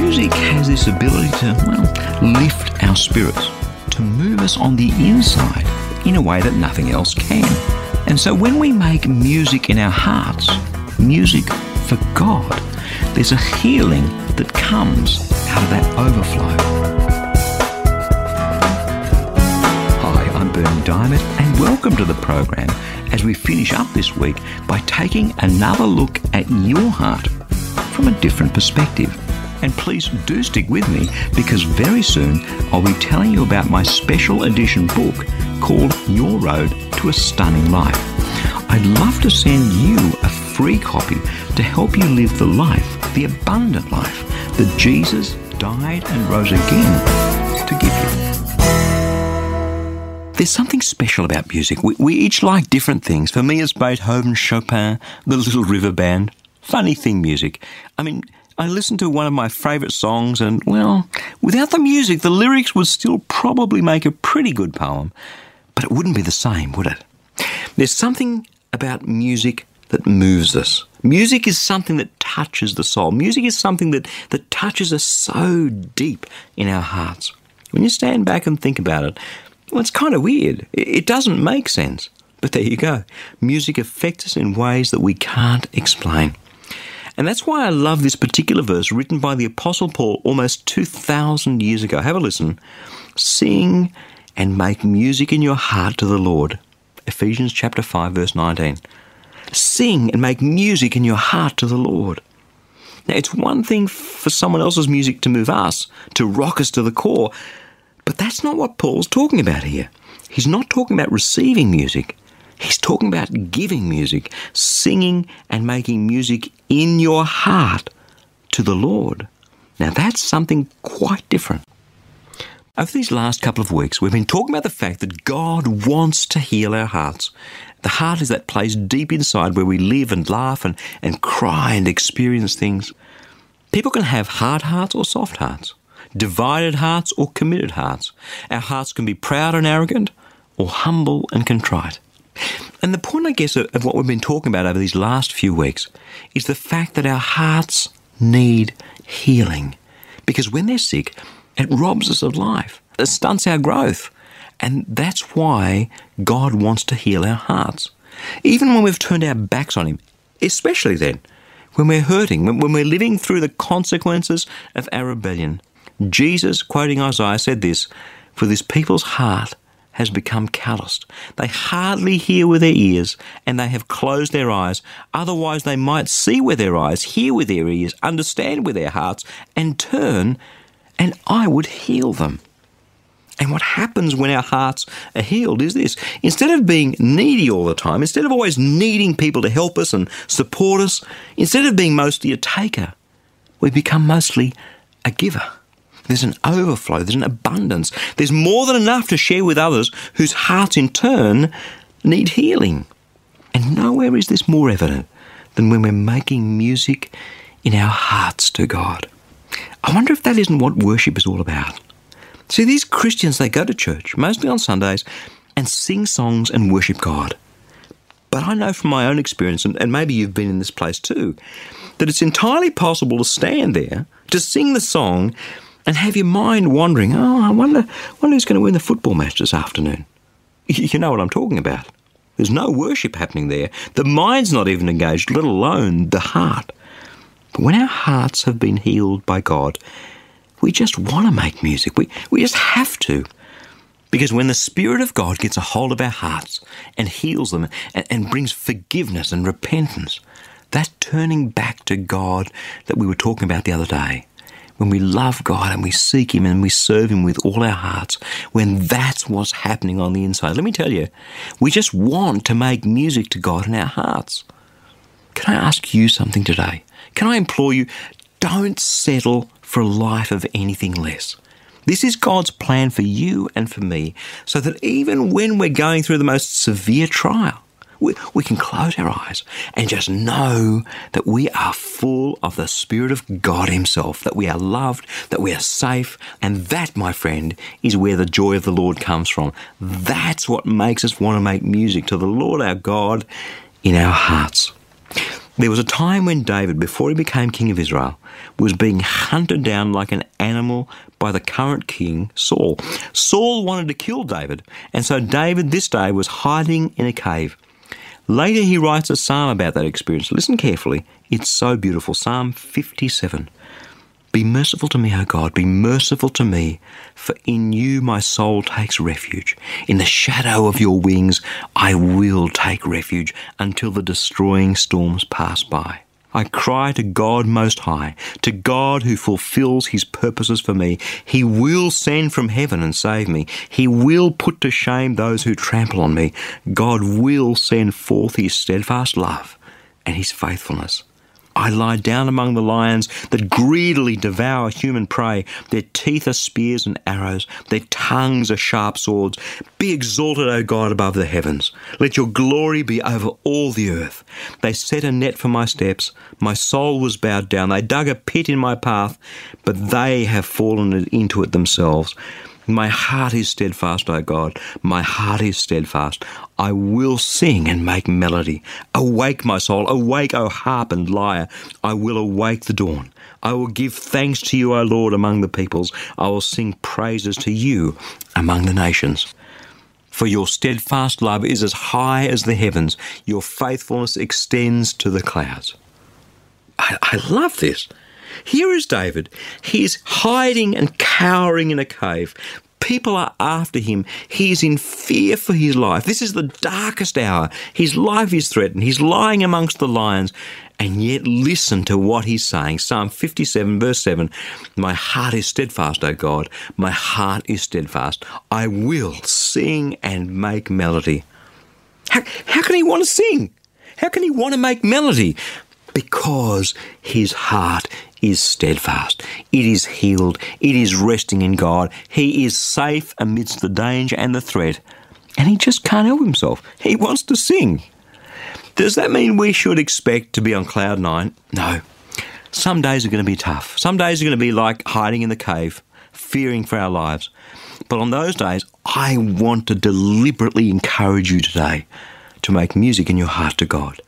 Music has this ability to, well, lift our spirits, to move us on the inside in a way that nothing else can. And so when we make music in our hearts, music for God, there's a healing that comes out of that overflow. Hi, I'm Berni Dymet, and welcome to the program as we finish up this week by taking another look at your heart from a different perspective. And please do stick with me because very soon I'll be telling you about my special edition book called Your Road to a Stunning Life. I'd love to send you a free copy to help you live the life, the abundant life that Jesus died and rose again to give you. There's something special about music. We, we each like different things. For me, it's Beethoven, Chopin, the Little River Band, funny thing music. I mean, I listened to one of my favourite songs, and well, without the music, the lyrics would still probably make a pretty good poem, but it wouldn't be the same, would it? There's something about music that moves us. Music is something that touches the soul. Music is something that, that touches us so deep in our hearts. When you stand back and think about it, well, it's kind of weird. It doesn't make sense. But there you go. Music affects us in ways that we can't explain. And that's why I love this particular verse written by the Apostle Paul almost 2,000 years ago. Have a listen. Sing and make music in your heart to the Lord. Ephesians chapter 5 verse 19. Sing and make music in your heart to the Lord. Now, it's one thing for someone else's music to move us, to rock us to the core, but that's not what Paul's talking about here. He's not talking about receiving music. He's talking about giving music, singing and making music in your heart to the Lord. Now that's something quite different. Over these last couple of weeks, we've been talking about the fact that God wants to heal our hearts. The heart is that place deep inside where we live and laugh and, and cry and experience things. People can have hard hearts or soft hearts, divided hearts or committed hearts. Our hearts can be proud and arrogant or humble and contrite. And the point, I guess, of, what we've been talking about over these last few weeks is the fact that our hearts need healing. Because when they're sick, it robs us of life, it stunts our growth. And that's why God wants to heal our hearts. Even when we've turned our backs on Him, especially then, when we're hurting, when we're living through the consequences of our rebellion. Jesus, quoting Isaiah, said this For this people's heart has become calloused. They hardly hear with their ears, and they have closed their eyes. Otherwise, they might see with their eyes, hear with their ears, understand with their hearts, and turn, and I would heal them. And what happens when our hearts are healed is this instead of being needy all the time, instead of always needing people to help us and support us, instead of being mostly a taker, we become mostly a giver. There's an overflow, there's an abundance, there's more than enough to share with others whose hearts in turn need healing. And nowhere is this more evident than when we're making music in our hearts to God. I wonder if that isn't what worship is all about. See, these Christians, they go to church, mostly on Sundays, and sing songs and worship God. But I know from my own experience, and, and maybe you've been in this place too, that it's entirely possible to stand there, to sing the song, and have your mind wandering, oh, I wonder, wonder who's going to win the football match this afternoon. You know what I'm talking about. There's no worship happening there. The mind's not even engaged, let alone the heart. But when our hearts have been healed by God, we just want to make music. We, we just have to. Because when the Spirit of God gets a hold of our hearts and heals them and, and brings forgiveness and repentance, that turning back to God that we were talking about the other day, when we love God and we seek Him and we serve Him with all our hearts, when that's what's happening on the inside. Let me tell you, we just want to make music to God in our hearts. Can I ask you something today? Can I implore you, don't settle for a life of anything less. This is God's plan for you and for me, so that even when we're going through the most severe trial, we, we can close our eyes and just know that we are full of the Spirit of God Himself, that we are loved, that we are safe, and that, my friend, is where the joy of the Lord comes from. That's what makes us want to make music to the Lord our God in our hearts. There was a time when David, before he became king of Israel, was being hunted down like an animal by the current king, Saul. Saul wanted to kill David, and so David this day was hiding in a cave. Later, he writes a psalm about that experience. Listen carefully. It's so beautiful. Psalm 57. Be merciful to me, O God, be merciful to me, for in you my soul takes refuge. In the shadow of your wings I will take refuge until the destroying storms pass by. I cry to God Most High, to God who fulfills His purposes for me. He will send from heaven and save me. He will put to shame those who trample on me. God will send forth His steadfast love and His faithfulness. I lie down among the lions that greedily devour human prey. Their teeth are spears and arrows, their tongues are sharp swords. Be exalted, O God, above the heavens. Let your glory be over all the earth. They set a net for my steps. My soul was bowed down. They dug a pit in my path, but they have fallen into it themselves. My heart is steadfast, O God. My heart is steadfast. I will sing and make melody. Awake, my soul. Awake, O harp and lyre. I will awake the dawn. I will give thanks to you, O Lord, among the peoples. I will sing praises to you among the nations. For your steadfast love is as high as the heavens, your faithfulness extends to the clouds. I, I love this. Here is David. He's hiding and cowering in a cave. People are after him. He's in fear for his life. This is the darkest hour. His life is threatened. He's lying amongst the lions. And yet, listen to what he's saying. Psalm 57, verse 7 My heart is steadfast, O God. My heart is steadfast. I will sing and make melody. How, how can he want to sing? How can he want to make melody? Because his heart is steadfast. It is healed. It is resting in God. He is safe amidst the danger and the threat. And he just can't help himself. He wants to sing. Does that mean we should expect to be on cloud nine? No. Some days are going to be tough. Some days are going to be like hiding in the cave, fearing for our lives. But on those days, I want to deliberately encourage you today to make music in your heart to God.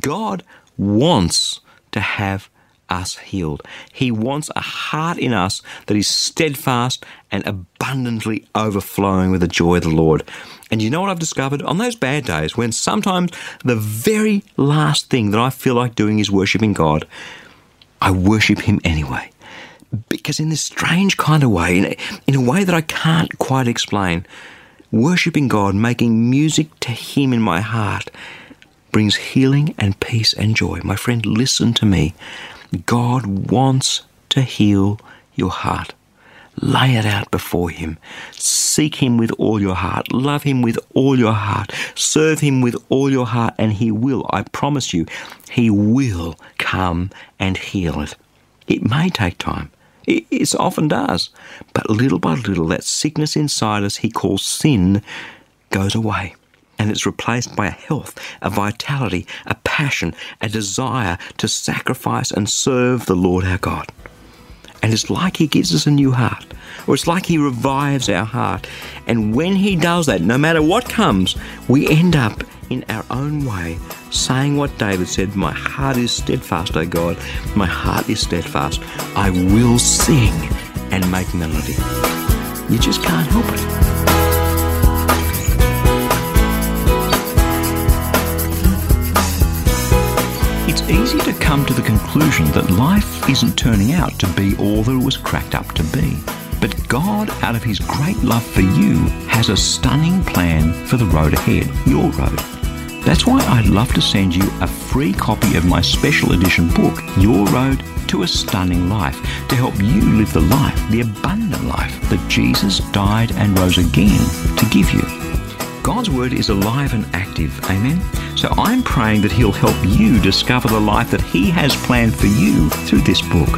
God wants to have us healed. He wants a heart in us that is steadfast and abundantly overflowing with the joy of the Lord. And you know what I've discovered? On those bad days, when sometimes the very last thing that I feel like doing is worshipping God, I worship Him anyway. Because in this strange kind of way, in a, way that I can't quite explain, worshipping God, making music to Him in my heart, brings healing and peace and joy. My friend, listen to me. God wants to heal your heart. Lay it out before Him. Seek Him with all your heart. Love Him with all your heart. Serve Him with all your heart, and He will, I promise you, He will come and heal it. It may take time. It often does. But little by little, that sickness inside us He calls sin goes away and it's replaced by a health, a vitality, a passion, a desire to sacrifice and serve the Lord our God. And it's like He gives us a new heart, or it's like He revives our heart. And when He does that, no matter what comes, we end up in our own way saying what David said My heart is steadfast, O God, my heart is steadfast. I will sing and make melody. You just can't help it. Easy to come to the conclusion that life isn't turning out to be all that it was cracked up to be. But God, out of His great love for you, has a stunning plan for the road ahead, your road. That's why I'd love to send you a free copy of my special edition book, Your Road to a Stunning Life, to help you live the life, the abundant life that Jesus died and rose again to give you. God's Word is alive and active, amen? So I'm praying that He'll help you discover the life that He has planned for you through this book.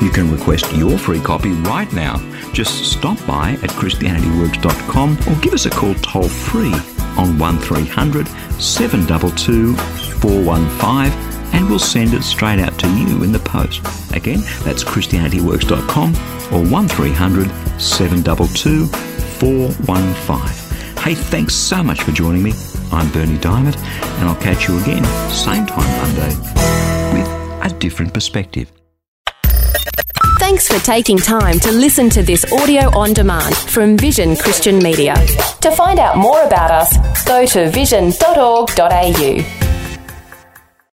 You can request your free copy right now. Just stop by at ChristianityWorks.com or give us a call toll free on 1300 722 415 and we'll send it straight out to you in the post. Again, that's ChristianityWorks.com or 1300 722 415. Hey, thanks so much for joining me. I'm Berni Dymet, and I'll catch you again, same time Monday, with a different perspective. Thanks for taking time to listen to this audio on demand from Vision Christian Media. To find out more about us, go to vision.org.au.